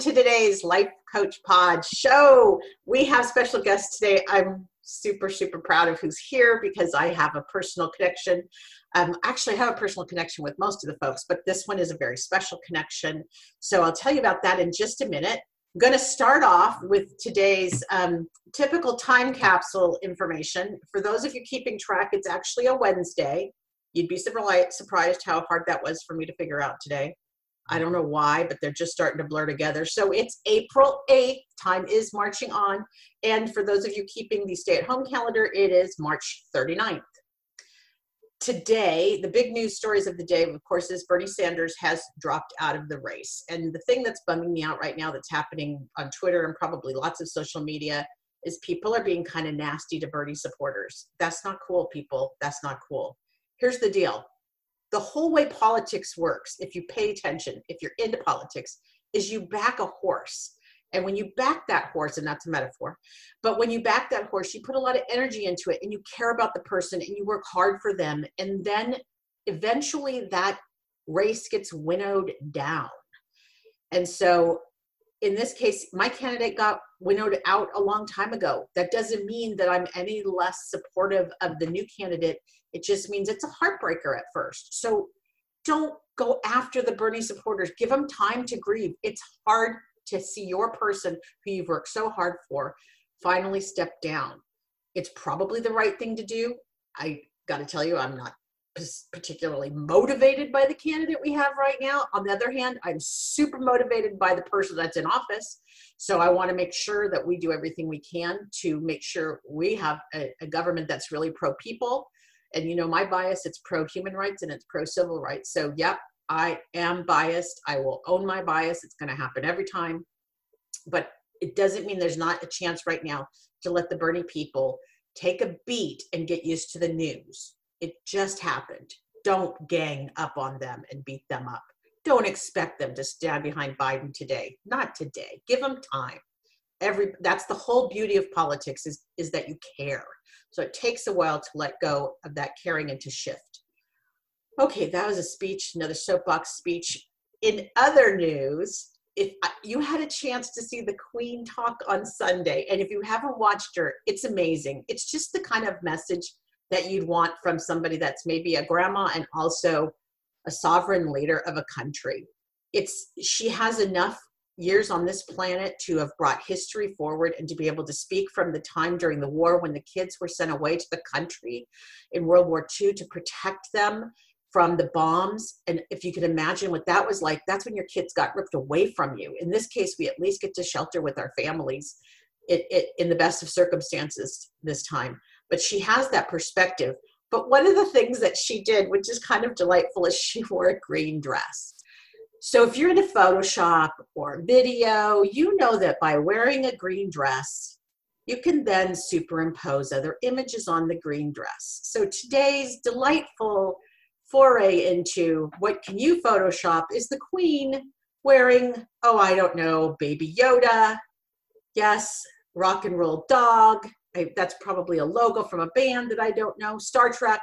To today's Life Coach Pod show. We have special guests today. I'm super, super proud of who's here because I have a personal connection. Um, actually, I have a personal connection with most of the folks, but this one is a very special connection. So I'll tell you about that in just a minute. I'm going to start off with today's um, typical time capsule information. For those of you keeping track, it's actually a Wednesday. You'd be surprised how hard that was for me to figure out today. I don't know why, but they're just starting to blur together. So it's April 8th. Time is marching on. And for those of you keeping the stay at home calendar, it is March 39th. Today, the big news stories of the day, of course, is Bernie Sanders has dropped out of the race. And the thing that's bumming me out right now that's happening on Twitter and probably lots of social media is people are being kind of nasty to Bernie supporters. That's not cool, people. That's not cool. Here's the deal the whole way politics works, if you pay attention, if you're into politics, is you back a horse. And when you back that horse, and that's a metaphor, but when you back that horse, you put a lot of energy into it and you care about the person and you work hard for them. And then eventually that race gets winnowed down. And so in this case, my candidate got winnowed out a long time ago. That doesn't mean that I'm any less supportive of the new candidate. It just means it's a heartbreaker at first. So don't go after the Bernie supporters. Give them time to grieve. It's hard to see your person who you've worked so hard for finally step down. It's probably the right thing to do. I got to tell you, I'm not particularly motivated by the candidate we have right now. On the other hand, I'm super motivated by the person that's in office. So I want to make sure that we do everything we can to make sure we have a, a government that's really pro people. And you know, my bias, it's pro human rights and it's pro civil rights. So, yep, I am biased. I will own my bias. It's going to happen every time. But it doesn't mean there's not a chance right now to let the Bernie people take a beat and get used to the news it just happened. Don't gang up on them and beat them up. Don't expect them to stand behind Biden today. Not today. Give them time. Every that's the whole beauty of politics is is that you care. So it takes a while to let go of that caring and to shift. Okay, that was a speech, another soapbox speech. In other news, if you had a chance to see the Queen talk on Sunday, and if you haven't watched her, it's amazing. It's just the kind of message that you'd want from somebody that's maybe a grandma and also a sovereign leader of a country. It's she has enough years on this planet to have brought history forward and to be able to speak from the time during the war when the kids were sent away to the country in World War II to protect them from the bombs. And if you could imagine what that was like, that's when your kids got ripped away from you. In this case, we at least get to shelter with our families it, it, in the best of circumstances this time but she has that perspective. But one of the things that she did, which is kind of delightful, is she wore a green dress. So if you're into Photoshop or video, you know that by wearing a green dress, you can then superimpose other images on the green dress. So today's delightful foray into what can you Photoshop is the queen wearing, oh, I don't know, baby Yoda. Yes, rock and roll dog. I, that's probably a logo from a band that I don't know. Star Trek.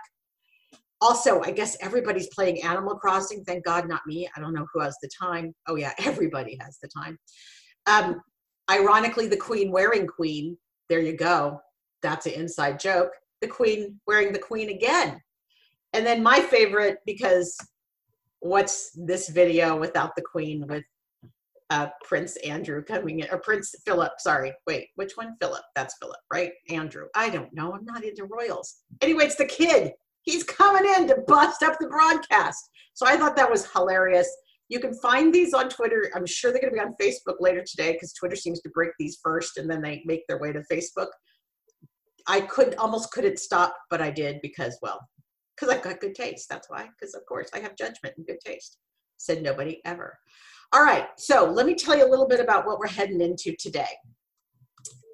Also, I guess everybody's playing Animal Crossing. Thank God, not me. I don't know who has the time. Oh yeah, everybody has the time. Um, ironically, the Queen wearing Queen. There you go. That's an inside joke. The Queen wearing the Queen again. And then my favorite because what's this video without the Queen with uh, Prince Andrew coming in, or Prince Philip, sorry, wait, which one? Philip, that's Philip, right? Andrew, I don't know, I'm not into royals. Anyway, it's the kid. He's coming in to bust up the broadcast. So I thought that was hilarious. You can find these on Twitter. I'm sure they're going to be on Facebook later today because Twitter seems to break these first and then they make their way to Facebook. I could almost couldn't stop, but I did because, well, because I've got good taste. That's why. Because of course I have judgment and good taste. Said nobody ever. All right, so let me tell you a little bit about what we're heading into today.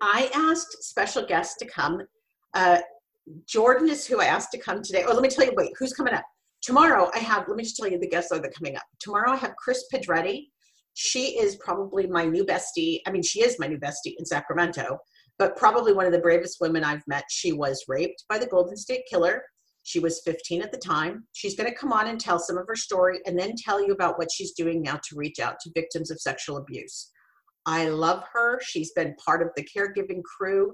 I asked special guests to come. Uh, Jordan is who I asked to come today. Oh, let me tell you, wait, who's coming up? Tomorrow I have, let me just tell you the guests that are coming up. Tomorrow I have Kris Pedretti. She is probably my new bestie. I mean, she is my new bestie in Sacramento, but probably one of the bravest women I've met. She was raped by the Golden State Killer. She was 15 at the time. She's going to come on and tell some of her story and then tell you about what she's doing now to reach out to victims of sexual abuse. I love her. She's been part of the caregiving crew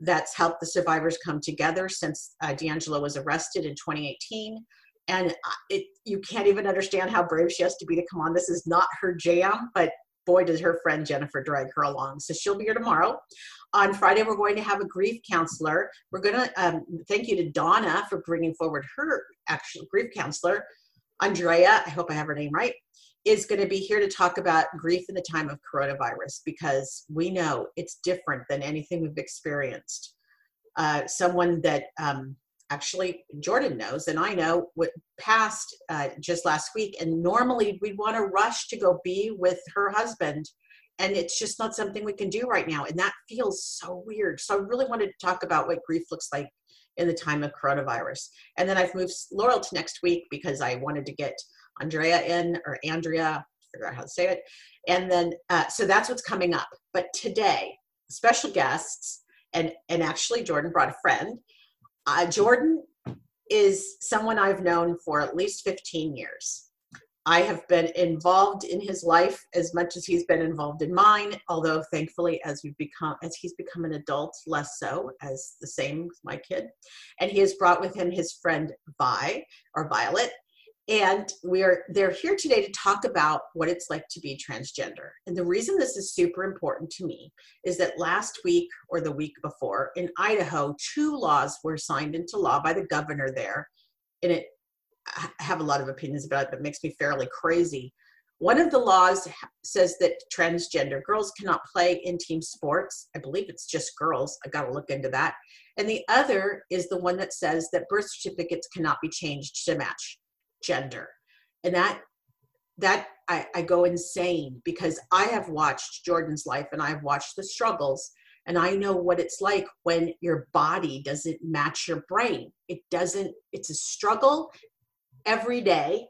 that's helped the survivors come together since uh, DeAngelo was arrested in 2018. And it, you can't even understand how brave she has to be to come on. This is not her jam, but boy, does her friend Jennifer drag her along. So she'll be here tomorrow. On Friday, we're going to have a grief counselor. We're going to um, thank you to Donna for bringing forward her actual grief counselor. Andrea, I hope I have her name right, is going to be here to talk about grief in the time of coronavirus because we know it's different than anything we've experienced. Uh, someone that um, actually Jordan knows and I know what passed uh, just last week. And normally we'd want to rush to go be with her husband. And it's just not something we can do right now. And that feels so weird. So I really wanted to talk about what grief looks like in the time of coronavirus. And then I've moved Laurel to next week because I wanted to get Andrea in or Andrea, figure out how to say it. And then, uh, so that's what's coming up. But today, special guests, and, and actually Jordan brought a friend uh, Jordan is someone I've known for at least 15 years. I have been involved in his life as much as he's been involved in mine, although thankfully as we've become as he's become an adult, less so as the same as my kid. And he has brought with him his friend Vi or Violet, and we're they're here today to talk about what it's like to be transgender. And the reason this is super important to me is that last week or the week before in Idaho, two laws were signed into law by the governor there. And it I have a lot of opinions about it, but makes me fairly crazy. One of the laws says that transgender girls cannot play in team sports. I believe it's just girls. I got to look into that. And the other is the one that says that birth certificates cannot be changed to match gender. And that that I, I go insane because i have watched jordan's life and i've watched the struggles and i know what it's like when your body doesn't match your brain. It doesn't it's a struggle every day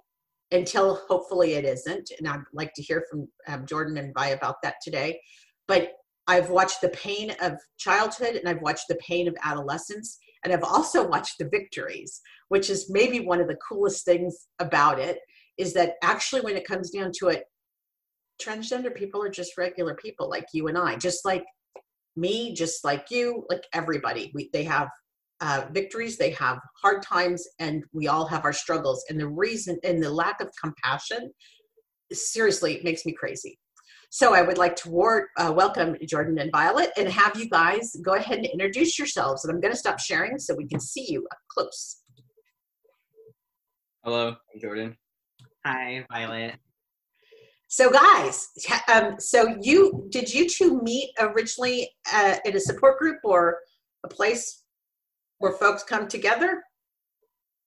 until hopefully it isn't. And i'd like to hear from um, jordan and vi about that today. But i've watched the pain of childhood and i've watched the pain of adolescence and I've also watched the victories, which is maybe one of the coolest things about it is that actually when it comes down to it, transgender people are just regular people like you and I, just like me, just like you, like everybody. We, they have uh, victories, they have hard times, and we all have our struggles. And the reason and the lack of compassion, seriously, makes me crazy. So I would like to war- uh, welcome Jordan and Violet and have you guys go ahead and introduce yourselves. And I'm going to stop sharing so we can see you up close. Hello, I'm Jordan. Hi, Violet. So, guys, um, so you did you two meet originally uh, in a support group or a place where folks come together?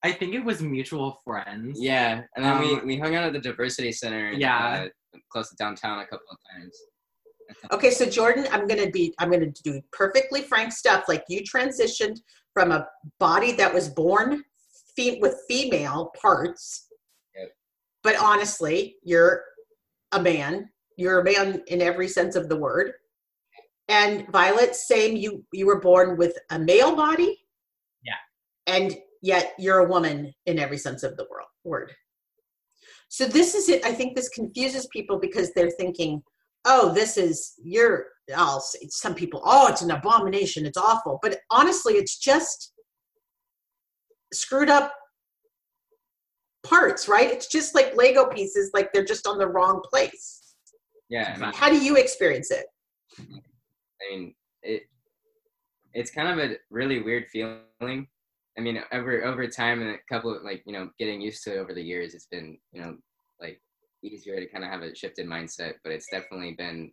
I think it was mutual friends. Yeah, and then we, Um, we hung out at the Diversity Center. Yeah. Uh, close to downtown a couple of times. Okay, so Jordan, I'm gonna be I'm gonna do perfectly frank stuff. Like you transitioned from a body that was born fe- with female parts, Yep. but honestly, you're a man. You're a man in every sense of the word. And Violet, same. You you were born with a male body. Yeah. And yet you're a woman in every sense of the world word. So this is it. I think this confuses people because they're thinking, oh, this is you're. I'll say some people, oh, it's an abomination. It's awful. But honestly, it's just screwed up parts, right? It's just like Lego pieces, like they're just on the wrong place. Yeah, I How do you experience it? I mean, it it's kind of a really weird feeling. I mean, over over time and a couple of like you know getting used to it over the years, it's been you know like easier to kind of have a shifted mindset. But it's definitely been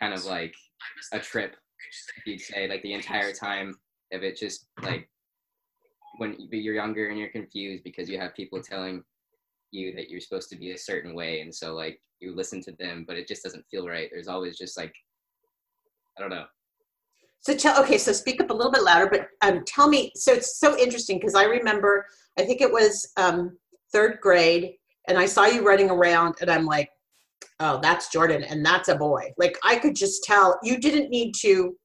kind of like a trip, you'd say, like the entire time of it. Just like when you're younger and you're confused because you have people telling you that you're supposed to be a certain way, and so like you listen to them, but it just doesn't feel right. There's always just like I don't know. So tell okay, so speak up a little bit louder, but um, tell me. So it's so interesting because I remember, I think it was um, third grade, and I saw you running around, and I'm like, oh, that's Jordan, and that's a boy. Like I could just tell you didn't need to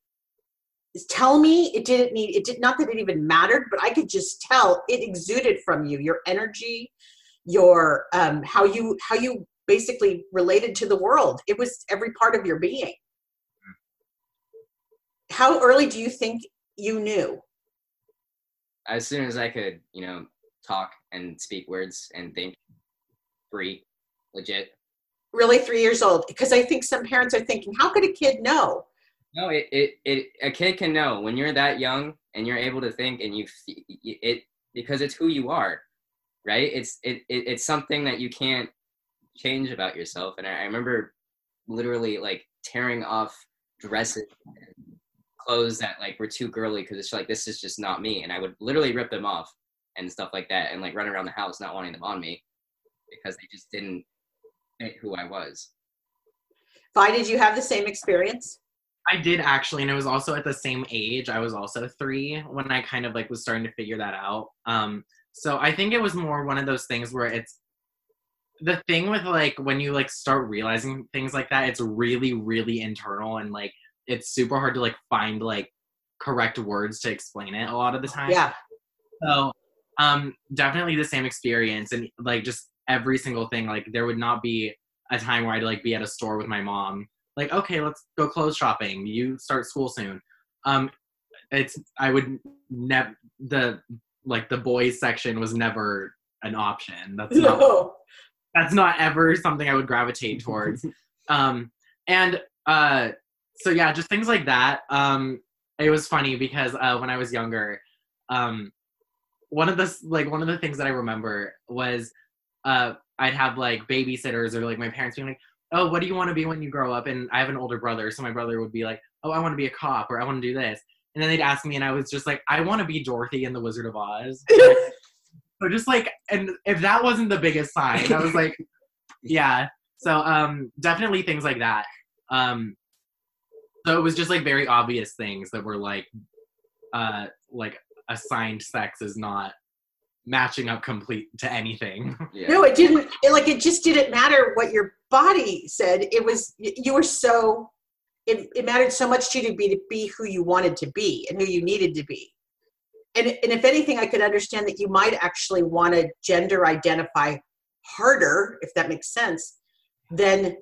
tell me it didn't need it did not that it even mattered but i could just tell it exuded from you your energy your um how you how you basically related to the world it was every part of your being how early do you think you knew As soon as I could, you know, talk and speak words and think free, legit. really three years old because i think some parents are thinking how could a kid know No, it, it, it a kid can know when you're that young and you're able to think and you it because it's who you are, right? It's it, it it's something that you can't change about yourself. And I, I remember literally like tearing off dresses, and clothes that like were too girly because it's like this is just not me, and I would literally rip them off and stuff like that, and like run around the house not wanting them on me because they just didn't fit who I was. Vi, did you have the same experience I did actually, and it was also at the same age. I was also three when I kind of like was starting to figure that out. Um, so I think it was more one of those things where it's the thing with like when you like start realizing things like that, it's really, really internal and like it's super hard to like find like correct words to explain it a lot of the time. yeah So um definitely the same experience and like just every single thing. Like there would not be a time where I'd like be at a store with my mom. Like, okay, let's go clothes shopping. You start school soon. Um it's I would never the like the boys section was never an option. That's not no. that's not ever something I would gravitate towards. um, and uh, so yeah, just things like that. Um, it was funny because uh, when I was younger, um, one of the like one of the things that I remember was uh, I'd have like babysitters or like my parents being like, "Oh, what do you want to be when you grow up?" And I have an older brother, so my brother would be like, "Oh, I want to be a cop," or "I want to do this," and then they'd ask me, and I was just like, "I want to be Dorothy in the Wizard of Oz." So just like, and if that wasn't the biggest sign, I was like, yeah. So um, definitely things like that. Um, so it was just like very obvious things that were like, uh, like assigned sex is not matching up complete to anything. Yeah. No, it didn't. It, like it just didn't matter what your body said. It was you were so. It, it mattered so much to you to be to be who you wanted to be and who you needed to be. And and if anything, I could understand that you might actually want to gender identify harder, if that makes sense, than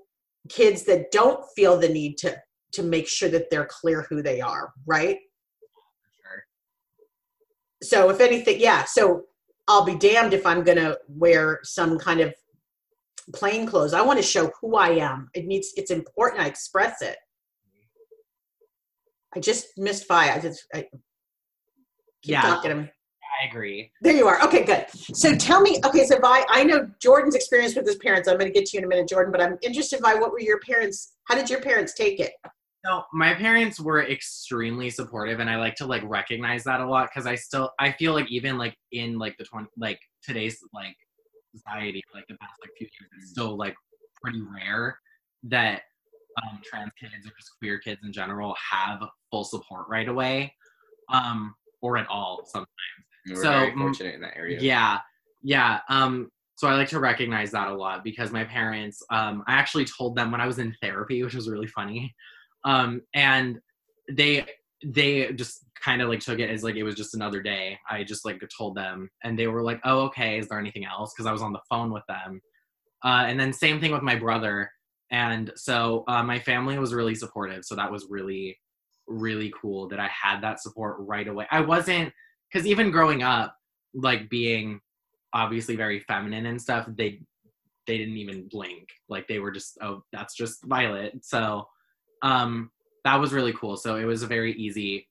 kids that don't feel the need to to make sure that they're clear who they are, right? Sure. so if anything yeah so i'll be damned if i'm going to wear some kind of plain clothes. I want to show who i am. It needs it's important i express it. I just missed Vi i just I, keep Yeah. talking to me. I agree. there you are. Okay good. So tell me okay so vi i know jordan's experience with his parents. I'm going to get to you in a minute jordan but i'm interested by what were your parents how did your parents take it No, my parents were extremely supportive, and I like to like recognize that a lot because I still I feel like even like in like the twenty like today's like society like the past like few years it's still like pretty rare that um, trans kids or just queer kids in general have full support right away, um, or at all sometimes. We're So, very fortunate in that area. Yeah, yeah. Um, so I like to recognize that a lot because my parents, um, I actually told them when I was in therapy, which was really funny. Um, and they they just kind of like took it as like it was just another day. I just like told them, and they were like, "Oh, okay. Is there anything else?" Because I was on the phone with them. Uh, and then same thing with my brother. And so uh, my family was really supportive. So that was really really cool that I had that support right away. I wasn't because even growing up, like being obviously very feminine and stuff, they they didn't even blink. Like they were just, oh, that's just Violet. So um that was really cool. So it was a very easy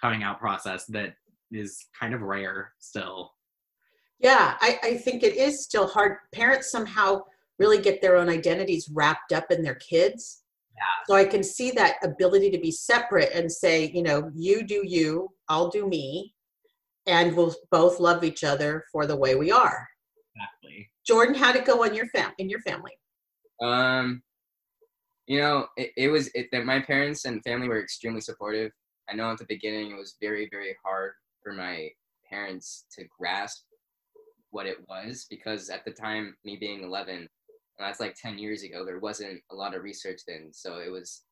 coming out process that is kind of rare still. Yeah, I, I think it is still hard. Parents somehow really get their own identities wrapped up in their kids. Yeah. So I can see that ability to be separate and say, you know, you do you, I'll do me, and we'll both love each other for the way we are. Exactly. Jordan, how'd it go in your fam in your family? Um, you know, it, it was it, that my parents and family were extremely supportive. I know at the beginning it was very very hard for my parents to grasp what it was because at the time me being 11 and that's like 10 years ago there wasn't a lot of research then so it was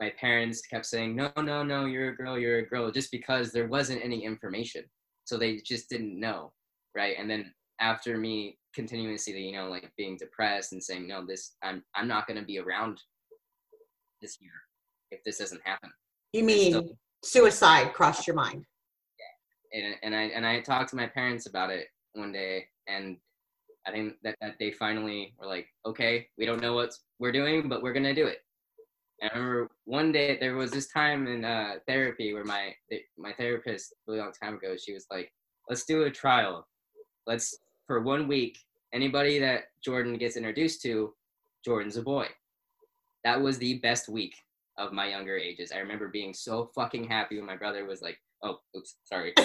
my parents kept saying, no, no, no, you're a girl, you're a girl, just because there wasn't any information. So they just didn't know, right? And then after me the, you know, like being depressed and saying, no, this, I'm, I'm not going to be around this year if this doesn't happen. You mean So- suicide crossed your mind? Yeah. and and I and I talked to my parents about it one day, and I think that, that they finally were like, okay, we don't know what we're doing, but we're gonna do it. And I remember one day there was this time in uh, therapy where my my therapist a really long time ago, she was like, let's do a trial. Let's for one week, anybody that Jordan gets introduced to, Jordan's a boy. That was the best week of my younger ages. I remember being so fucking happy when my brother was like, oh, oops, sorry.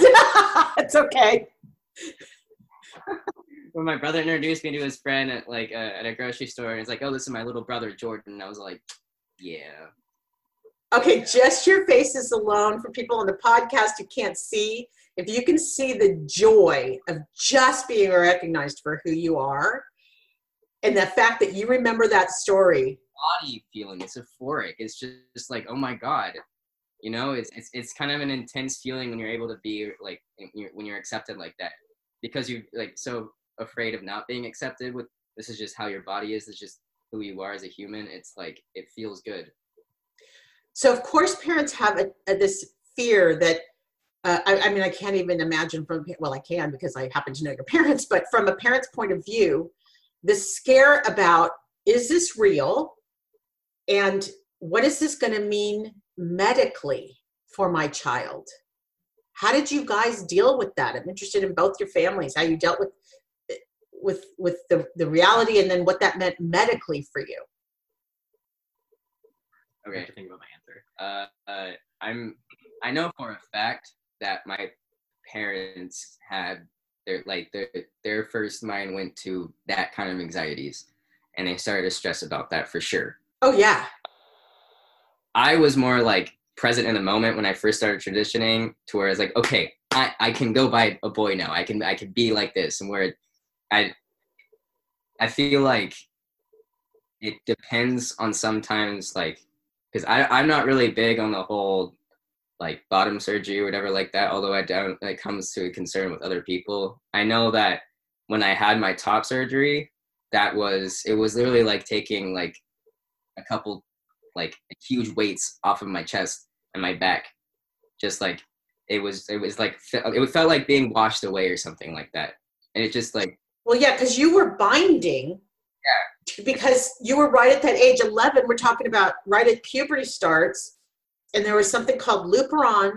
it's okay. when my brother introduced me to his friend at like uh, at a grocery store, and he's like, "Oh, this is my little brother Jordan." I was like, "Yeah." Okay, just your faces alone for people on the podcast who can't see. If you can see the joy of just being recognized for who you are, and the fact that you remember that story, Body feeling, it's euphoric. It's just, just like, oh my god, you know, it's it's it's kind of an intense feeling when you're able to be like when you're, accepted like that, because you're like so afraid of not being accepted. With this is just how your body is. It's just who you are as a human. It's like it feels good. so of course parents have a, a, this fear that uh, I, I mean i can't even imagine from well i can because i happen to know your parents but from a parent's point of view the scare about is this real and what is this going to mean medically for my child how did you guys deal with that i'm interested in both your families how you dealt with with with the, the reality and then what that meant medically for you I Okay. have to think about my answer. uh, uh, I'm I know for a fact that my parents had their like their their first mind went to that kind of anxieties, and they started to stress about that for sure. Oh yeah I was more like present in the moment when I first started transitioning to where it's like, okay, I, I can go by a boy now. I can I can be like this, and where I I feel like it depends on sometimes like because I I'm not really big on the whole like bottom surgery or whatever like that. Although I don't it comes to a concern with other people, I know that when I had my top surgery, that was it was literally like taking like a couple like huge weights off of my chest and my back just like it was it was like it felt like being washed away or something like that and it just like Well, yeah, because you were binding. Yeah. Because you were right at that age 11. We're talking about right at puberty starts. And there was something called Lupron,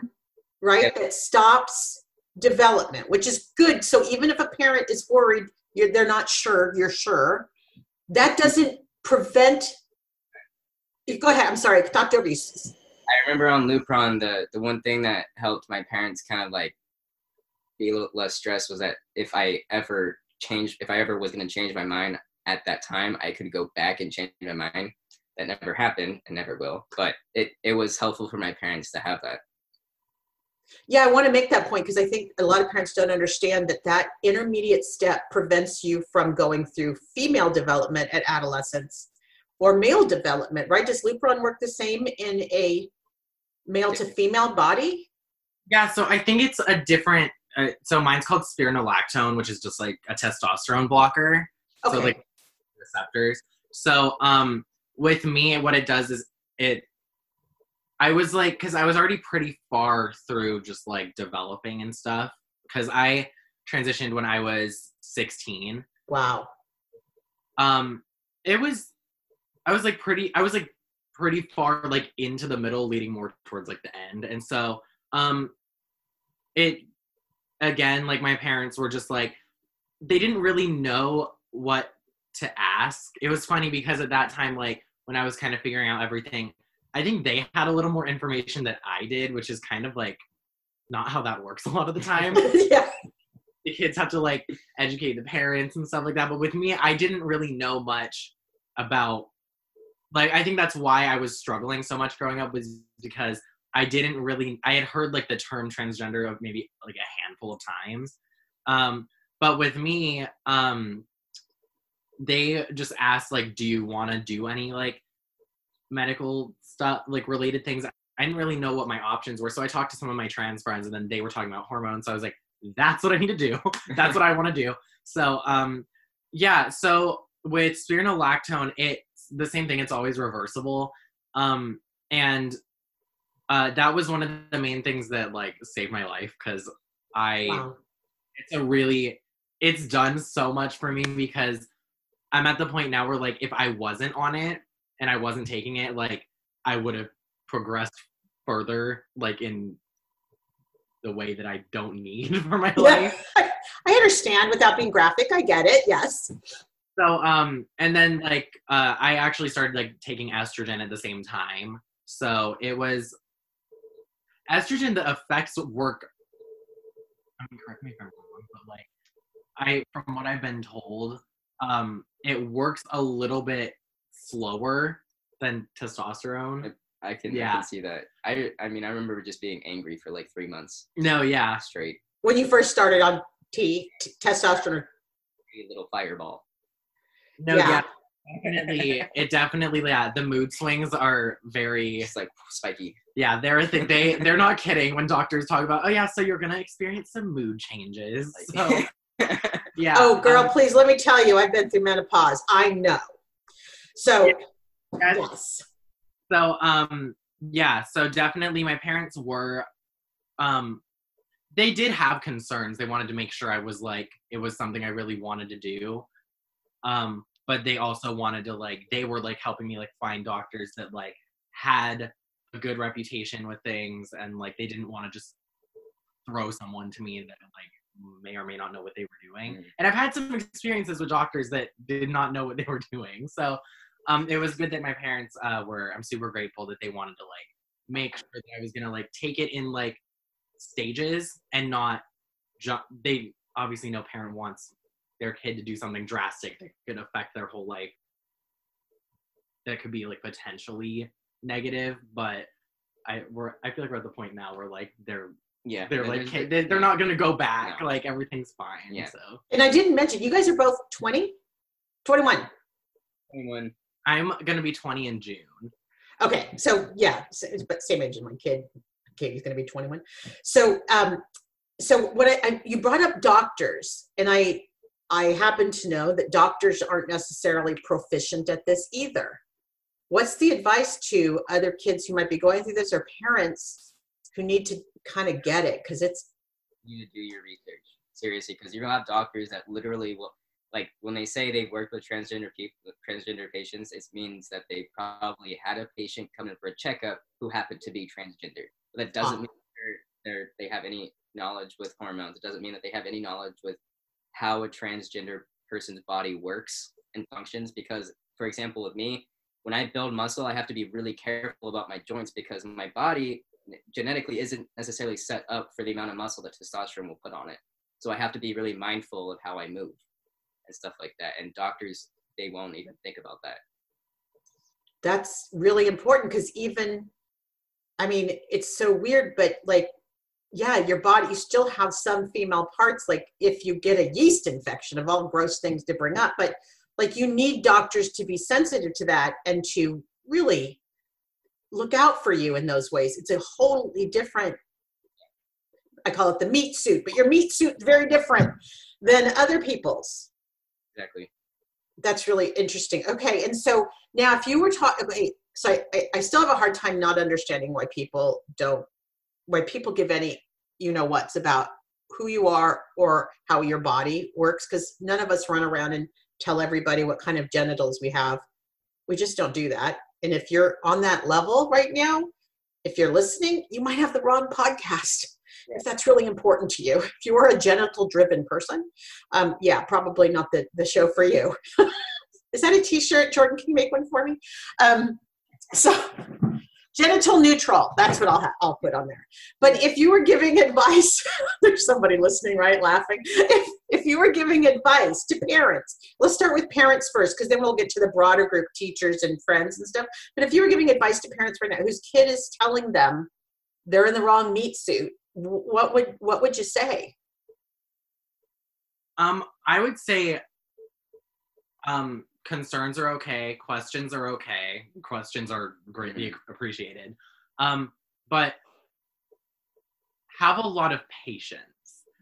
right, that stops development, which is good. So even if a parent is worried, you're, they're not sure, you're sure. That doesn't prevent. Go ahead. I'm sorry. Talked over i remember on lupron the the one thing that helped my parents kind of like be a little less stressed was that if i ever changed if i ever was going to change my mind at that time i could go back and change my mind that never happened and never will but it it was helpful for my parents to have that Yeah, I want to make that point because I think a lot of parents don't understand that that intermediate step prevents you from going through female development at adolescence or male development, right? Does Lupron work the same in a male to female body? Yeah, so I think it's a different. Uh, so mine's called spironolactone, which is just like a testosterone blocker. Okay. So like receptors. So um, with me, what it does is it. I was like, because I was already pretty far through just like developing and stuff. Because I transitioned when I was 16. wow. Um, it was, I was like pretty. I was like pretty far like into the middle, leading more towards like the end, and so um, it again like my parents were just like they didn't really know what to ask. It was funny because at that time, like when I was kind of figuring out everything, I think they had a little more information that I did, which is kind of like not how that works a lot of the time. yeah. the kids have to like educate the parents and stuff like that. But with me, I didn't really know much about like I think that's why I was struggling so much growing up was because I didn't really I had heard like the term transgender of maybe like a handful of times. Um but with me, um they just asked like do you want to do any like medical stuff, like related things. I didn't really know what my options were. So I talked to some of my trans friends and then they were talking about hormones. So I was like, that's what I need to do. that's what I want to do. So um yeah, so with spironolactone, it's the same thing. It's always reversible. Um and uh that was one of the main things that like saved my life because I Wow. it's a really it's done so much for me because I'm at the point now where like if I wasn't on it and I wasn't taking it, like I would have progressed further, like in the way that I don't need for my Yeah, life. I, I understand without being graphic. I get it. Yes. So um and then like uh I actually started like taking estrogen at the same time. So it was estrogen the effects work I mean correct me if I'm wrong, but like I from what I've been told, um it works a little bit slower than testosterone. I can, I can see that. I I mean I remember just being angry for like three months No, yeah. straight. When you first started on T, t- testosterone. A little fireball. No, Yeah. yeah. Definitely it definitely yeah, the mood swings are very Just like spiky. Yeah, they're a thing. They they're not kidding when doctors talk about, oh yeah, so you're gonna experience some mood changes. So yeah. Oh, girl, um, please let me tell you, I've been through menopause. I know. So, guys, yes. so um yeah, so definitely my parents were um they did have concerns. They wanted to make sure I was like it was something I really wanted to do. Um, but they also wanted to like they were like helping me like find doctors that like had a good reputation with things and like they didn't want to just throw someone to me that like may or may not know what they were doing. Mm. And I've had some experiences with doctors that did not know what they were doing. So um it was good that my parents uh were I'm super grateful that they wanted to like make sure that I was gonna like take it in like stages and not jump they obviously no parent wants their kid to do something drastic that could affect their whole life that could be like potentially negative but i we're i feel like we're at the point now where like they're Yeah. they're like there's- hey, they're, they're not gonna go back No. like everything's fine Yeah. so And I didn't mention, you guys are both 20? 21. Anyone- i'm gonna be 20 in june Okay, so yeah, so, but same age as my kid. Katie's going to be 21. So, um, so what I, I you brought up doctors, and I I happen to know that doctors aren't necessarily proficient at this either. What's the advice to other kids who might be going through this or parents who need to kind of get it because it's you need to do your research seriously because you're gonna have doctors that literally will like when they say they've worked with transgender people transgender patients it means that they probably had a patient come in for a checkup who happened to be transgender but that doesn't Ah. mean they're, they're they have any knowledge with hormones it doesn't mean that they have any knowledge with how a transgender person's body works and functions because for example with me when i build muscle i have to be really careful about my joints because my body genetically isn't necessarily set up for the amount of muscle that testosterone will put on it. So I have to be really mindful of how I move and stuff like that. And doctors, they won't even think about that. that's really important because even i mean it's so weird but like yeah your body you still have some female parts like if you get a yeast infection of all gross things to bring up but like you need doctors to be sensitive to that and to really look out for you in those ways it's a wholly different i call it the meat suit but your meat suit is very different than other people's Exactly. that's really interesting. Okay, and so now if you were talking, so I, I still have a hard time not understanding why people don't, why people give any, you know, what's about who you are or how your body works, because none of us run around and tell everybody what kind of genitals we have. We just don't do that. And if you're on that level right now, if you're listening, you might have the wrong podcast. If that's really important to you, if you are a genital driven person, um, yeah, probably not the, the show for you. Is that a t-shirt? Jordan, can you make one for me? Um, so genital neutral, that's what I'll, ha- I'll put on there. But if you were giving advice, there's somebody listening, right, laughing. If, if you were giving advice to parents, let's start with parents first, because then we'll get to the broader group, teachers and friends and stuff. But if you were giving advice to parents right now whose kid is telling them they're in the wrong meat suit, what would what would you say? Um, I would say, um, concerns are okay questions are okay questions are greatly appreciated. Um but have a lot of patience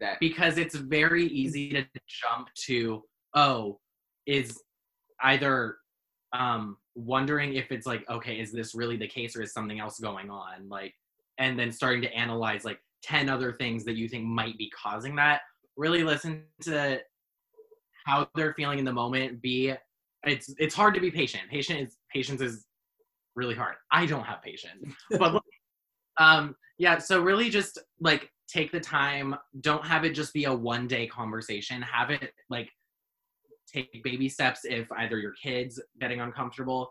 that because it's very easy to jump to oh is either um wondering if it's like okay is this really the case or is something else going on? Like and then starting to analyze like 10 other things that you think might be causing that. Really listen to how they're feeling in the moment be it's it's hard to be patient. Patient is patience is really hard. I don't have patience but um yeah so really just like take the time. Don't have it just be a one day conversation. Have it like take baby steps if either your kids getting uncomfortable.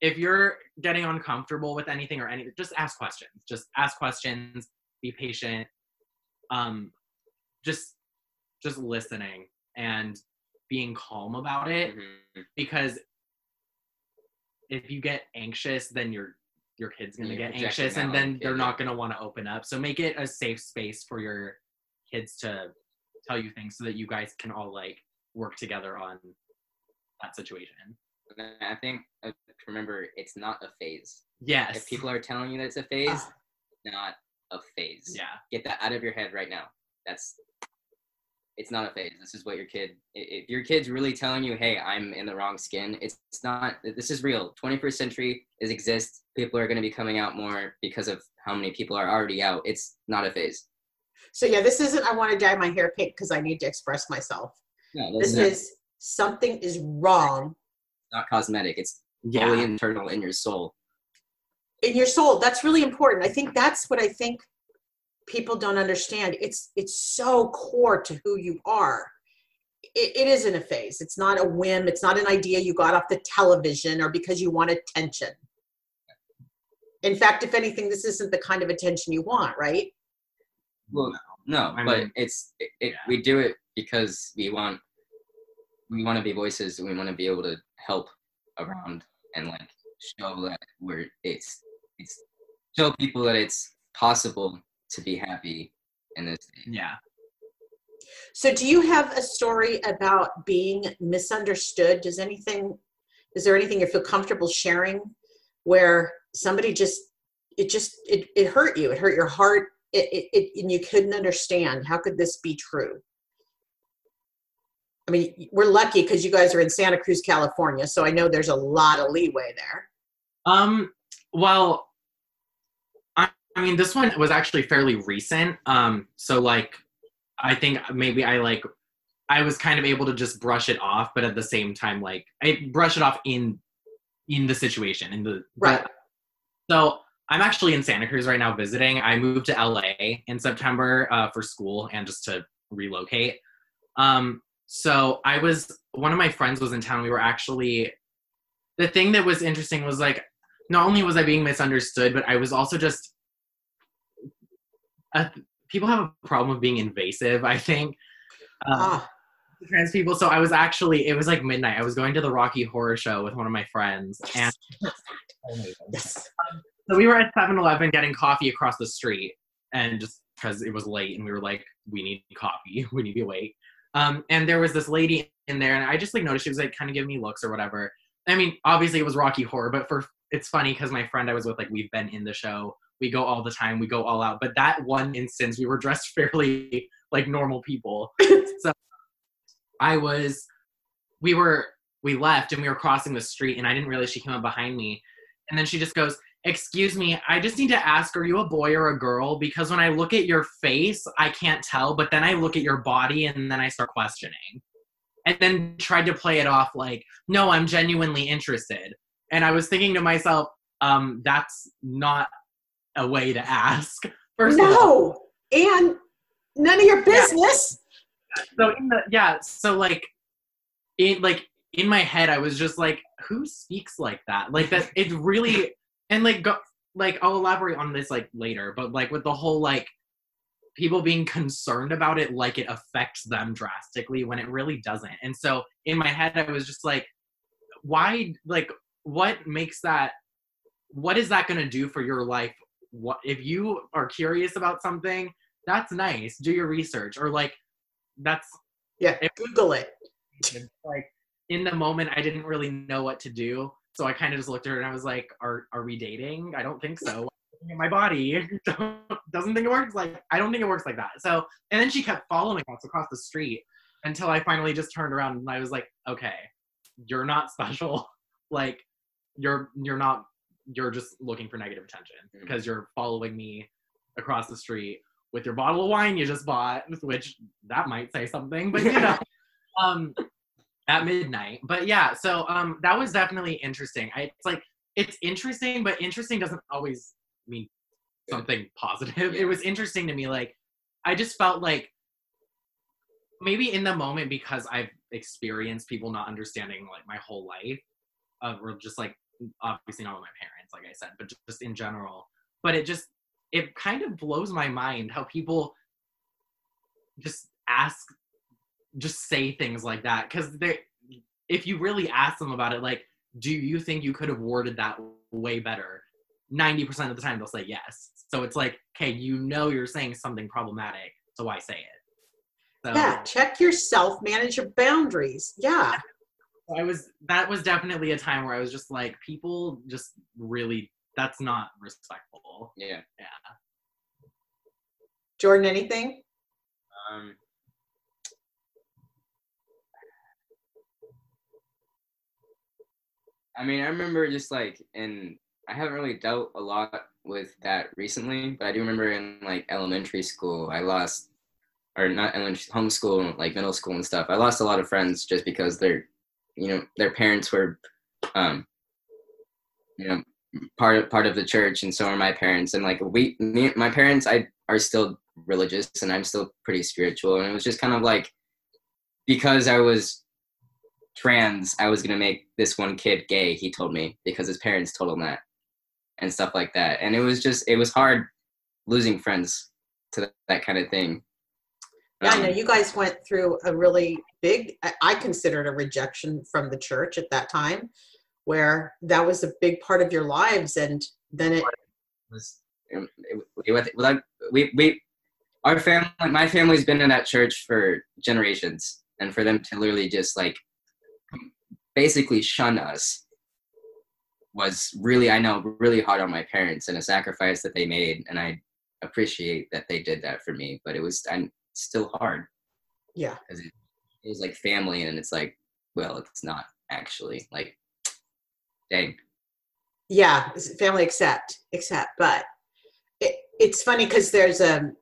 If you're getting uncomfortable with anything or anything just ask questions. Just ask questions. Be patient. Um just just listening and being calm about it Mhm. because if you get anxious then your your kid's going to get anxious and then the they're kid, not going to want to open up so make it a safe space for your kids to tell you things so that you guys can all like work together on that situation And I think uh, remember it's not a phase. yes If people are telling you that it's a phase, Ah. not a phase. yeah Get that out of your head right now. That's it's not a phase. This is what your kid. If your kid's really telling you, "Hey, I'm in the wrong skin," it's, it's not. This is real. 21st century is exist. People are going to be coming out more because of how many people are already out. It's not a phase. So yeah, this isn't I want to dye my hair pink because I need to express myself. No, This that's is something is wrong not cosmetic. It's yeah fully internal in your soul. in your soul. That's really important. I think that's what I think people don't understand. It's it's so core to who you are. It, it isn't a phase. It's not a whim. It's not an idea you got off the television or because you want attention. In fact, if anything, this isn't the kind of attention you want, right? Well, no, I but it's it, it, yeah. we do it because we want we want to be voices. and We want to be able to help around and like show that we're it's it's show people that it's possible to be happy in this. day. yeah So, do you have a story about being misunderstood? Does anything, is there anything you feel comfortable sharing where somebody just, it just, it, it hurt you, it hurt your heart, it, it, it, and you couldn't understand? How could this be true? I mean, we're lucky because you guys are in Santa Cruz, California, so I know there's a lot of leeway there. Um, well, I, mean, this one was actually fairly recent. Um, so like, I think maybe I like, I was kind of able to just brush it off, but at the same time, like, I brush it off in, in the situation, in the Right. So I'm actually in Santa Cruz right now visiting. I moved to LA in September uh, for school and just to relocate. Um, so I was one of my friends was in town. We were actually the thing that was interesting was like not only was I being misunderstood, but I was also just uh, people have a problem with being invasive. I think um, Ah, trans people. So I was actually it was like midnight. I was going to the Rocky Horror Show with one of my friends, and yes. so we were at 7-Eleven getting coffee across the street, and just because it was late, and we were like, we need coffee, we need to wait. Um, and there was this lady in there, and I just like noticed she was like kind of giving me looks or whatever. I mean, obviously it was Rocky Horror, but for it's funny because my friend I was with, like, we've been in the show, we go all the time, we go all out. But that one instance, we were dressed fairly like normal people. so I was, we were, we left and we were crossing the street, and I didn't realize she came up behind me, and then she just goes, excuse me, I just need to ask, are you a boy or a girl? Because when I look at your face, I can't tell, but then I look at your body and then I start questioning. And then tried to play it off like, no, I'm genuinely interested. And I was thinking to myself, um, that's not a way to ask. First. No, and none of your business. So in the yeah, so like in like in my head I was just like, who speaks like that? Like that it really and like go like I'll elaborate on this like later, but like with the whole like people being concerned about it like it affects them drastically when it really doesn't. And so in my head I was just like, why like what makes that what is that gonna do for your life? What if you are curious about something, that's nice. Do your research. Or like that's Yeah, Google it. like in the moment I didn't really know what to do. So I kind of just looked at her and I was like, "Are are we dating? I don't think so. My body doesn't think it works like I don't think it works like that." So and then she kept following us across the street until I finally just turned around and I was like, "Okay, you're not special. like you're you're not you're just looking for negative attention Mhm. because you're following me across the street with your bottle of wine you just bought, which that might say something, but you know, um, at midnight. But yeah, so um, that was definitely interesting. I, it's like it's interesting, but interesting doesn't always mean something positive. It was interesting to me. Like I just felt like maybe in the moment because I've experienced people not understanding like my whole life, uh, or just like obviously not with my parents, like I said, but just, in general. But it just it kind of blows my mind how people just ask, just say things like that because they, if you really ask them about it, like, do you think you could have worded that way better? Ninety percent of the time, they'll say yes. So it's like, okay, you know, you're saying something problematic, so why say it? So, Yeah, check yourself, manage your boundaries. Yeah. I was that was definitely a time where I was just like, people just really that's not respectful. Yeah. Yeah. Jordan, anything? Um, I mean, I remember just like in I haven't really dealt a lot with that recently, but I do remember in like elementary school, I lost or not elementary homeschool, like middle school and stuff. I lost a lot of friends just because their you know their parents were um you know part of part of the church and so are my parents. And like we me, my parents I are still religious and I'm still pretty spiritual. And it was just kind of like because I was trans I was gonna make this one kid gay he told me because his parents told him that and stuff like that. And it was just it was hard losing friends to that, that kind of thing Yeah, I know Um, you guys went through a really big, I- I considered a rejection from the church at that time, where that was a big part of your lives. And then it, was it, it, it, like we we our family my family's been in that church for generations and for them to literally just like basically shun us was really i know really hard on my parents and a sacrifice that they made and i appreciate that they did that for me but it was i'm still hard yeah, because it, it was like family and it's like well it's not actually like dang yeah, family accept, accept. But it, it's funny because there's a,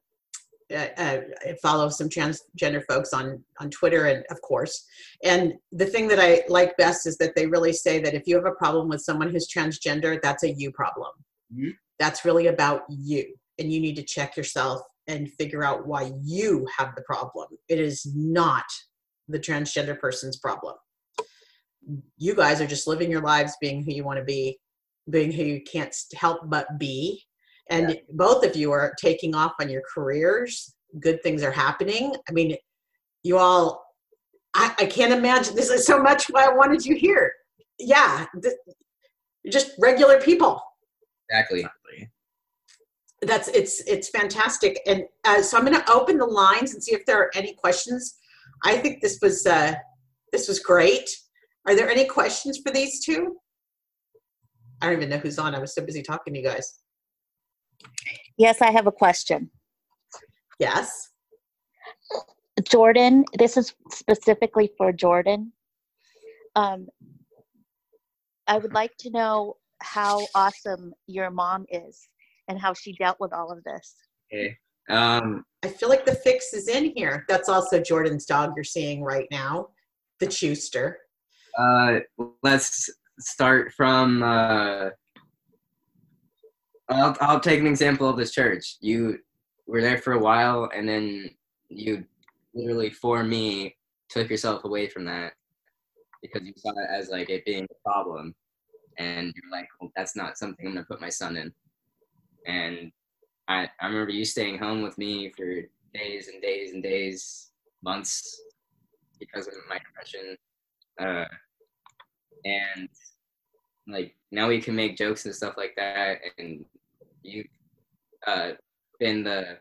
uh, uh, I follow some transgender folks on on Twitter, and of course, and the thing that I like best is that they really say that if you have a problem with someone who's transgender, that's a you problem. Mhm. That's really about you, and you need to check yourself and figure out why you have the problem. It is not the transgender person's problem. You guys are just living your lives being who you want to be, being who you can't help but be. And both of you are taking off on your careers. Good things are happening. I mean, you all, I, I can't imagine. This is so much why I wanted you here. Yeah, th- just regular people exactly Exactly. That's it's it's fantastic. And uh, so i'm going to open the lines and see if there are any questions. I think this was uh this was great. Are there any questions for these two? I don't even know who's on. I was so busy talking to you guys. Yes, I have a question. yes. Jordan, this is specifically for Jordan. Um, I would like to know how awesome your mom is and how she dealt with all of this. okay um i feel like the fix is in here that's also jordan's dog you're seeing right now the Chuster. Uh, let's start from. Uh, I'll I'll take an example of this church. You were there for a while, and then you literally, for me, took yourself away from that because you saw it as like it being a problem, and you're like, well, that's not something I'm gonna put my son in. And I I remember you staying home with me for days and days and days, months, because of my depression. Uh, and like now we can make jokes and stuff like that. And you've uh, been the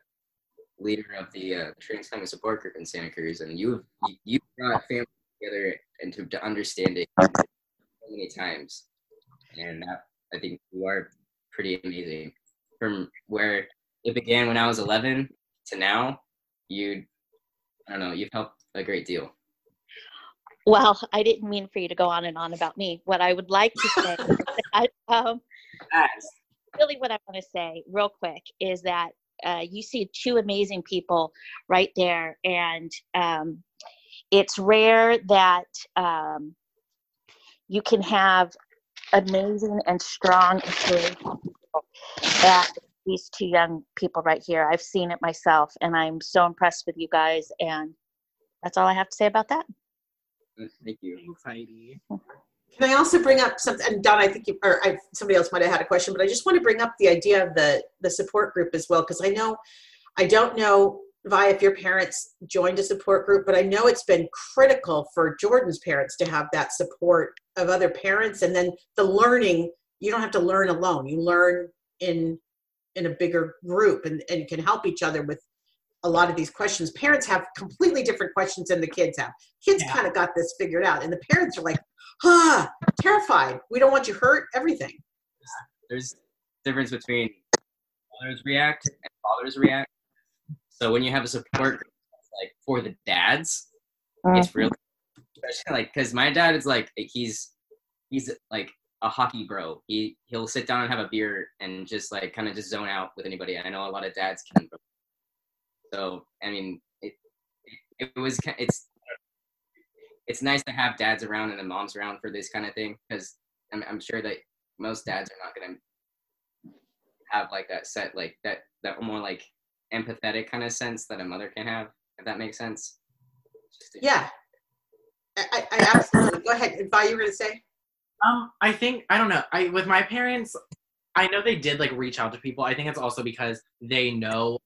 leader of the uh, trans family support group in santa cruz. And you've you, you brought family together and to understanding so many times, and that I think you are pretty amazing. From where it began when I was 11 to now, you, I don't know, you've helped a great deal. Well, I didn't mean for you to go on and on about me. What I would like to say, I, um, really what I want to say real quick is that uh, you see two amazing people right there, and um, it's rare that um, you can have amazing and strong, at these two young people right here. I've seen it myself, and I'm so impressed with you guys. And that's all I have to say about that. Thank you. Thanks, Heidi. Can I also bring up something? And Don, I think you, or I, somebody else might have had a question, but I just want to bring up the idea of the the support group as well, because I know, I don't know, Vi, if your parents joined a support group, but I know it's been critical for Jordan's parents to have that support of other parents, and then the learning. You don't have to learn alone. You learn in in a bigger group, and and can help each other with a lot of these questions. Parents have completely different questions than the kids have. Kids Yeah. kind of got this figured out, and the parents are like, ah, terrified. We don't want you hurt. Everything. There's difference between mothers react and fathers react. So when you have a support group like for the dads, it's really especially like because my dad is like he's he's like a hockey bro. He he'll sit down and have a beer and just like kind of just zone out with anybody. I know a lot of dads can. So I mean, it it, was it's it's nice to have dads around and the moms around for this kind of thing because I'm I'm sure that most dads are not gonna have like that set like that that more like empathetic kind of sense that a mother can have if that makes sense. Yeah. I, I absolutely. Go ahead. Vi, you were to say? Um, I think I don't know. I with my parents, I know they did like reach out to people. I think it's also because they know.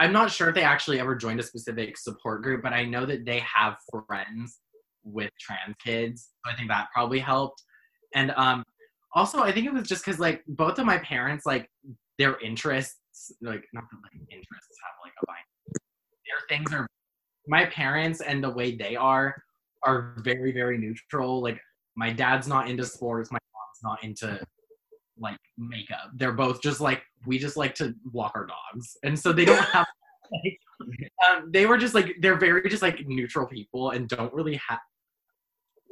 I'm not sure if they actually ever joined a specific support group, but I know that they have friends with trans kids. So I think that probably helped. And um, also, I think it was just because like both of my parents, like their interests, like not that like interests have like a line. Their things are my parents and the way they are are very very neutral. Like my dad's not into sports. My mom's not into like makeup. They're both just like we just like to walk our dogs. And so they don't have like um, they were just like they're very just like neutral people and don't really have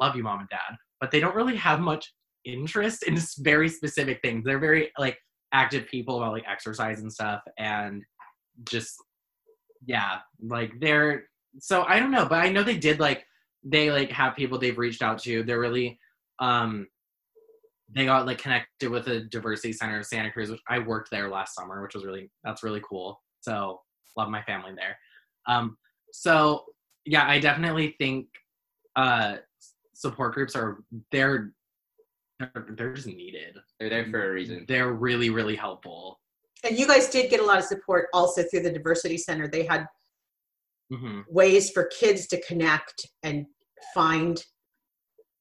love you mom and dad but they don't really have much interest in very specific things. They're very like active people about like exercise and stuff and just yeah like they're so i don't know but i know they did like they like have people they've reached out to. They're really um they got like connected with the diversity center of Santa Cruz, which I worked there last summer, which was really that's really cool. So love my family there. Um so yeah, I definitely think uh support groups are they're they're, they're just needed. They're there for a reason. They're really, really helpful. And you guys did get a lot of support also through the Diversity Center. They had hmm ways for kids to connect and find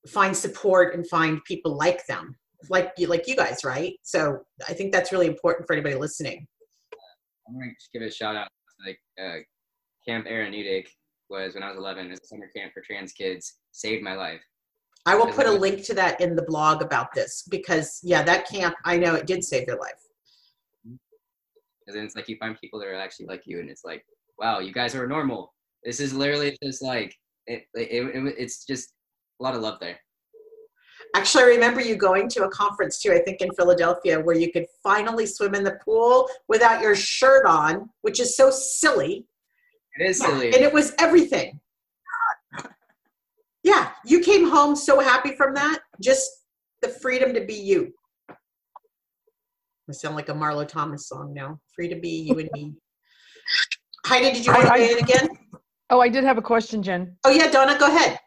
find support and find people like them like you like you guys right so i think that's really important for anybody listening I'm gonna give a shout out to like uh, Camp Aranu'tiq was when I was 11. It was a summer camp for trans kids. Saved my life. i will put a link to that in the blog about this because yeah that camp i know it did save your life And then it's like you find people that are actually like you, and it's like, wow, you guys are normal. This is literally just like it. it, it it's just a lot of love there. actually i remember you going to a conference too i think in philadelphia where you could finally swim in the pool without your shirt on which is so silly It is silly. and it was everything. Yeah, you came home so happy from that. Just the freedom to be you. I sound like a Marlo Thomas song now. Free to be you and me. Heidi, did you want to I- I- weigh in again? Oh, I did have a question, Jen. Oh yeah, Donna, go ahead.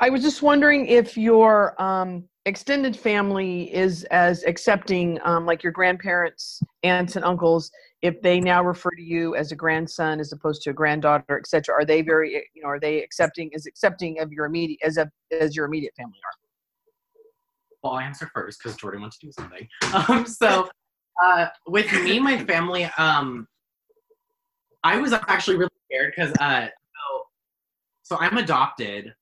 I was just wondering if your um, extended family is as accepting, um, like your grandparents, aunts, and uncles, if they now refer to you as a grandson as opposed to a granddaughter, etc. Are they very, you know, are they accepting, as accepting of your immediate, as a, as your immediate family are? Well, I'll answer first because Jordan wants to do something. Um, so, uh, with me, my family, um, I was actually really scared because, uh, so, I'm adopted,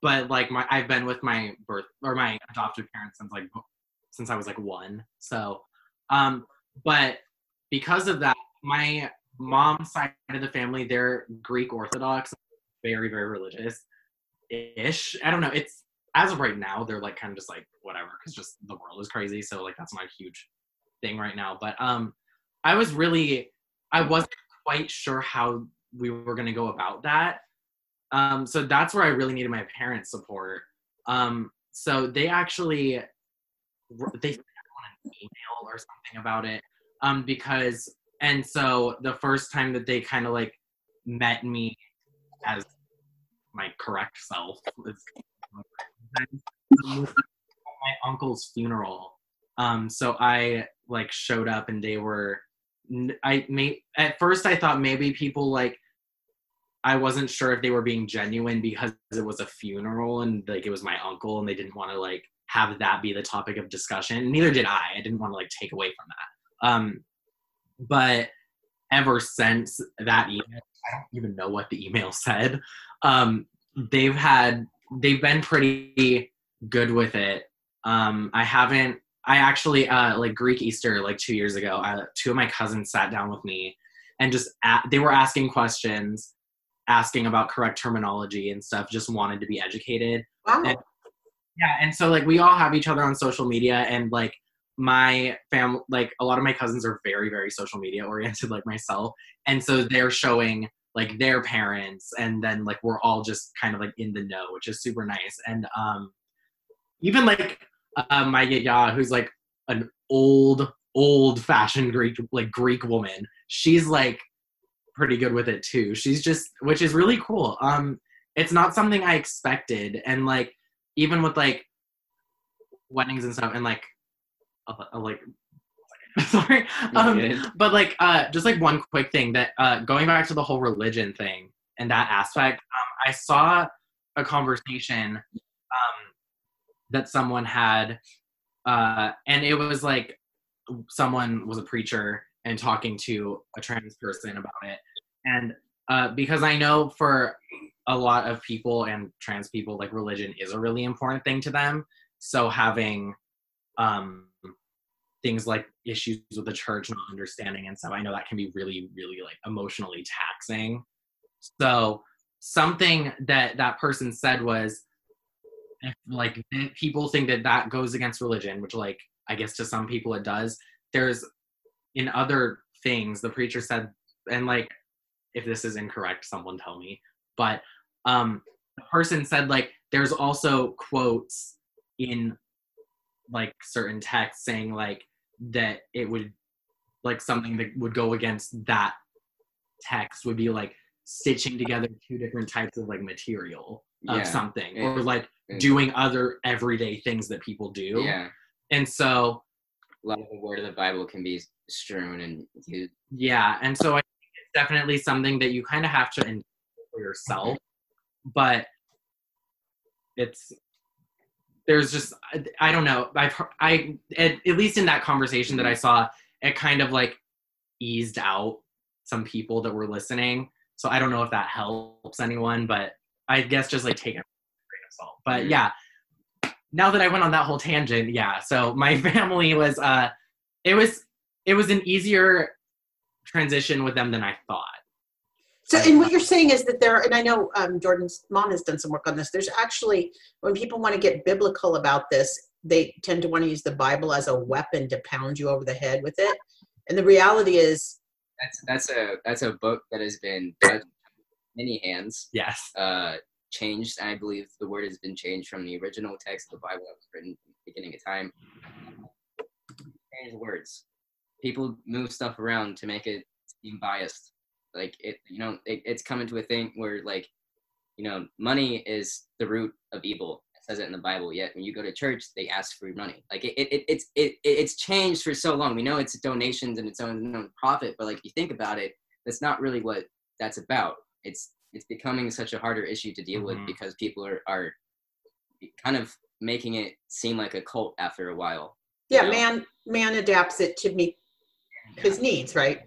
but like my I've been with my birth or my adoptive parents since like since I was like one. So, um, but because of that, my mom's side of the family they're Greek Orthodox, very very religious ish. I don't know. It's as of right now they're like kind of just like whatever because just the world is crazy. So like that's a huge thing right now. But um, I was really I wasn't quite sure how we were going to go about that. Um, so that's where I really needed my parents' support. Um, so they actually they sent an email or something about it um, because and so the first time that they kind of like met me as my correct self was my uncle's funeral. Um, so I like showed up and they were I may at first I thought maybe people like I wasn't sure if they were being genuine because it was a funeral and like it was my uncle and they didn't want to like have that be the topic of discussion. Neither did I. I didn't want to like take away from that. Um, but ever since that email, I don't even know what the email said. Um, they've had they've been pretty good with it. Um, I haven't I actually uh, like Greek Easter like two years ago. Uh, two of my cousins sat down with me and just they were asking questions, asking about correct terminology and stuff. Just wanted to be educated. Wow. And, yeah, and so like we all have each other on social media, and like my family, like a lot of my cousins are very very social media oriented, like myself, and so they're showing like their parents, and then like we're all just kind of like in the know, which is super nice. And um, even like uh, my yaya, who's like an old, old fashioned Greek, like Greek woman. She's like pretty good with it too. She's just, which is really cool. Um, it's not something I expected, and like even with like weddings and stuff, and like, uh like sorry um but like uh just like one quick thing that uh going back to the whole religion thing and that aspect um i saw a conversation um that someone had uh, and it was like someone was a preacher and talking to a trans person about it. And uh, because i know for a lot of people and trans people like religion is a really important thing to them. So having um, things like issues with the church not understanding and stuff i know that can be really really like emotionally taxing. So something that that person said was like people think that that goes against religion which like i guess to some people it does there's in other things the preacher said and like if this is incorrect someone tell me but um the person said like there's also quotes in like certain texts saying like that it would like something that would go against that text would be like stitching together two different types of like material of yeah. something yeah. or like Mm. doing other everyday things that people do. Yeah. And so a lot of the word of the Bible can be strewn and used. Yeah. And so I think it's definitely something that you kind of have to for yourself. Mm-hmm. But it's there's just I don't know. I've I at, at least in that conversation that I saw, it kind of like eased out some people that were listening. So I don't know if that helps anyone, but I guess just like take it salt. But mm-hmm. yeah, now that I went on that whole tangent, yeah. So my family was uh it was it was an easier transition with them than I thought. So, and what you're saying is that there, and I know um, Jordan's mom has done some work on this. There's actually, when people want to get biblical about this, they tend to want to use the Bible as a weapon to pound you over the head with it. And the reality is, that's that's a that's a book that has been many hands. Yes. Uh, changed. I believe the word has been changed from the original text of the Bible that was written the beginning of time. Change words. People move stuff around to make it seem biased. Like it, you know, it, it's coming to a thing where like, you know, money is the root of evil. It says it in the Bible. Yet when you go to church, they ask for money. Like it, it, it it's it, it's changed for so long. We know it's donations and its own, own profit, but like you think about it, that's not really what that's about. It's it's becoming such a harder issue to deal mm-hmm. with because people are are kind of making it seem like a cult after a while. Yeah, know? man man adapts it to meet his needs, right?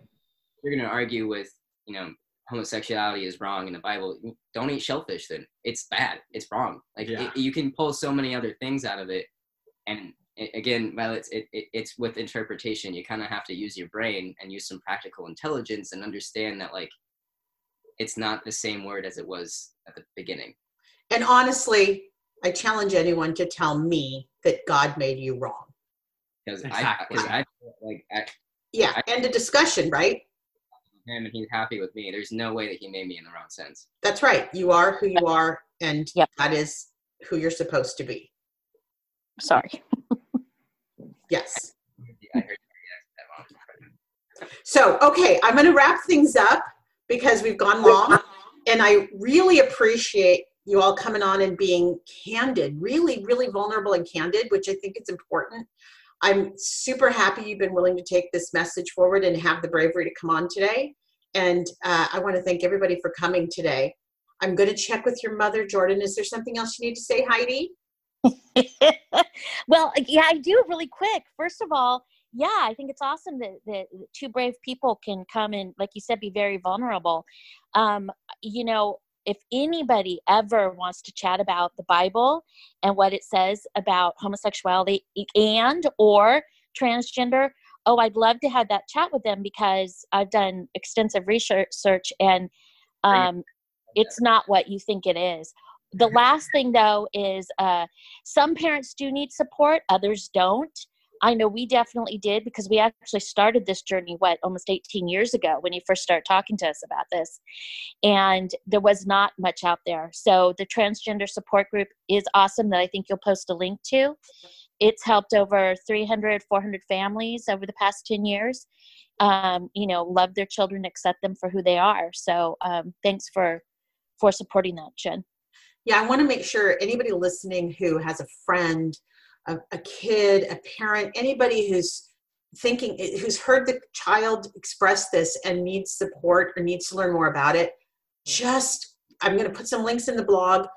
You're gonna argue with you know homosexuality is wrong in the Bible, don't eat shellfish. Then it's bad. It's wrong. Like Yeah. it, you can pull so many other things out of it, and it, again, well, it's it, it, it's with interpretation. You kind of have to use your brain and use some practical intelligence and understand that like it's not the same word as it was at the beginning. And honestly, I challenge anyone to tell me that God made you wrong. Because Exactly. I, 'cause I like I, Yeah, end of discussion, right? him and he's happy with me. There's no way that he made me in the wrong sense. That's right. You are who you are, and Yep. that is who you're supposed to be. Sorry. Yes. heard that wrong. So, okay, I'm going to wrap things up because we've gone long. And I really appreciate you all coming on and being candid, really, really vulnerable and candid, which I think is important. I'm super happy you've been willing to take this message forward and have the bravery to come on today. And uh, I want to thank everybody for coming today. I'm going to check with your mother, Jordan. Is there something else you need to say, Heidi? well, yeah, I do really quick. First of all, yeah, I think it's awesome that, that two brave people can come and, like you said, be very vulnerable. Um, you know, if anybody ever wants to chat about the Bible and what it says about homosexuality and or transgender, oh, I'd love to have that chat with them because I've done extensive research and um, it's not what you think it is. The last thing though is uh, some parents do need support, others don't. I know we definitely did because we actually started this journey, what, almost 18 years ago when you first started talking to us about this. And there was not much out there. So the transgender support group is awesome that I think you'll post a link to. It's helped over 300, 400 families over the past 10 years. Um, you know, love their children, accept them for who they are. So um, thanks for for supporting that, Jen. Yeah, I want to make sure anybody listening who has a friend, a, a kid, a parent, anybody who's thinking, who's heard the child express this and needs support or needs to learn more about it, just, I'm going to put some links in the blog.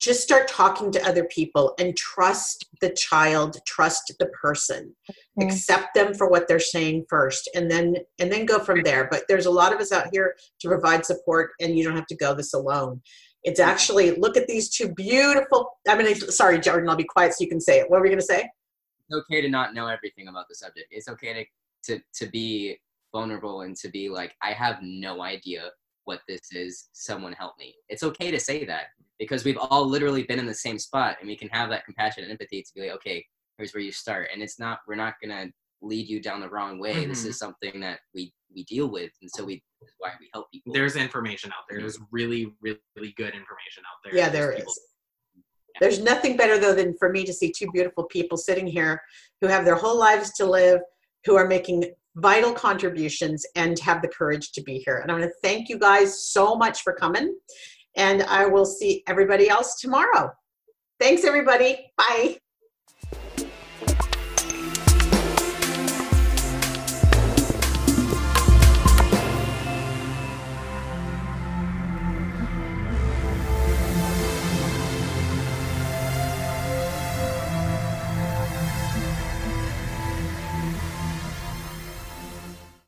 Just start talking to other people and trust the child, trust the person. Mhm. Accept them for what they're saying first and then and then go from there. But there's a lot of us out here to provide support and you don't have to go this alone. It's actually look at these two beautiful. I mean, sorry, Jordan. I'll be quiet so you can say it. What were we to say? It's okay to not know everything about the subject. It's okay to to to be vulnerable and to be like, I have no idea what this is. Someone help me. It's okay to say that because we've all literally been in the same spot and we can have that compassion and empathy to be like, okay, here's where you start. And it's not we're not gonna lead you down the wrong way. This Mhm. is something that we we deal with, and so we why we help people. There's information out there. There's really, really, really good information out there. Yeah, There's there people- is. There's nothing better though than for me to see two beautiful people sitting here who have their whole lives to live, who are making vital contributions and have the courage to be here. And I want to thank you guys so much for coming. And I will see everybody else tomorrow. Thanks, everybody. Bye.